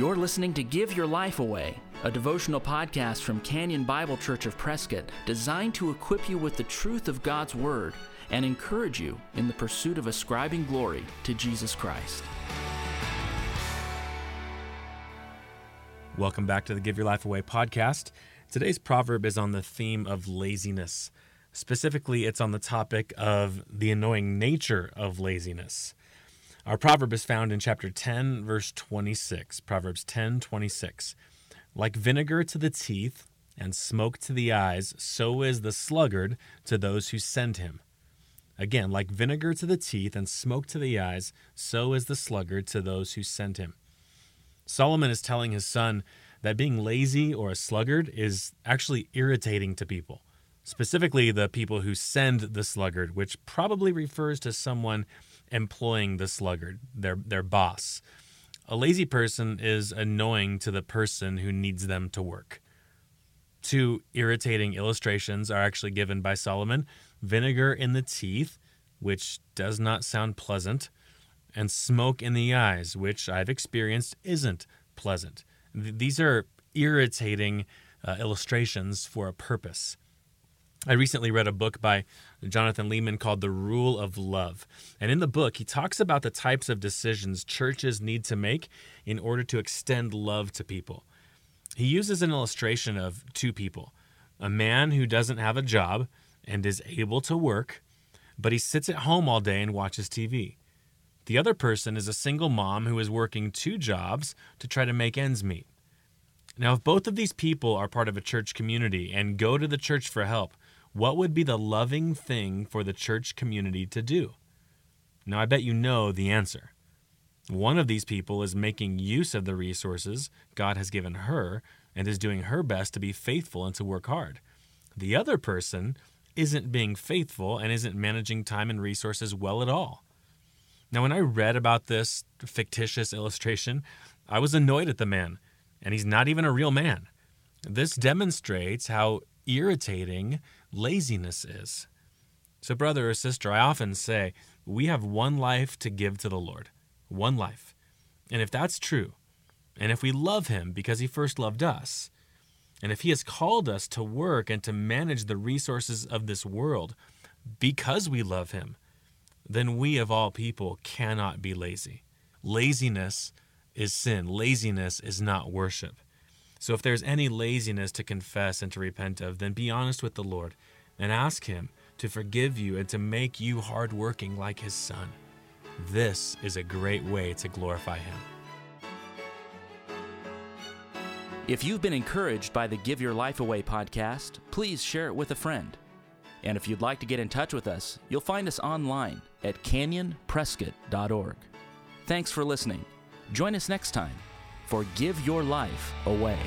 You're listening to Give Your Life Away, a devotional podcast from Canyon Bible Church of Prescott designed to equip you with the truth of God's Word and encourage you in the pursuit of ascribing glory to Jesus Christ. Welcome back to the Give Your Life Away podcast. Today's proverb is on the theme of laziness. Specifically, it's on the topic of the annoying nature of laziness. Our proverb is found in chapter 10, verse 26. Proverbs 10 26. Like vinegar to the teeth and smoke to the eyes, so is the sluggard to those who send him. Again, like vinegar to the teeth and smoke to the eyes, so is the sluggard to those who send him. Solomon is telling his son that being lazy or a sluggard is actually irritating to people, specifically the people who send the sluggard, which probably refers to someone employing the sluggard, their, their boss. A lazy person is annoying to the person who needs them to work. Two irritating illustrations are actually given by Solomon vinegar in the teeth, which does not sound pleasant, and smoke in the eyes, which I've experienced isn't pleasant. These are irritating uh, illustrations for a purpose. I recently read a book by Jonathan Leeman called The Rule of Love. And in the book, he talks about the types of decisions churches need to make in order to extend love to people. He uses an illustration of two people a man who doesn't have a job and is able to work, but he sits at home all day and watches TV. The other person is a single mom who is working two jobs to try to make ends meet. Now, if both of these people are part of a church community and go to the church for help, what would be the loving thing for the church community to do? Now, I bet you know the answer. One of these people is making use of the resources God has given her and is doing her best to be faithful and to work hard. The other person isn't being faithful and isn't managing time and resources well at all. Now, when I read about this fictitious illustration, I was annoyed at the man, and he's not even a real man. This demonstrates how irritating laziness is. So, brother or sister, I often say we have one life to give to the Lord. One life. And if that's true, and if we love Him because He first loved us, and if He has called us to work and to manage the resources of this world because we love Him, then we of all people cannot be lazy. Laziness is sin, laziness is not worship. So if there's any laziness to confess and to repent of, then be honest with the Lord and ask Him to forgive you and to make you hardworking like His Son. This is a great way to glorify Him. If you've been encouraged by the Give Your Life Away podcast, please share it with a friend. And if you'd like to get in touch with us, you'll find us online at canyonprescott.org. Thanks for listening. Join us next time for Give Your Life Away.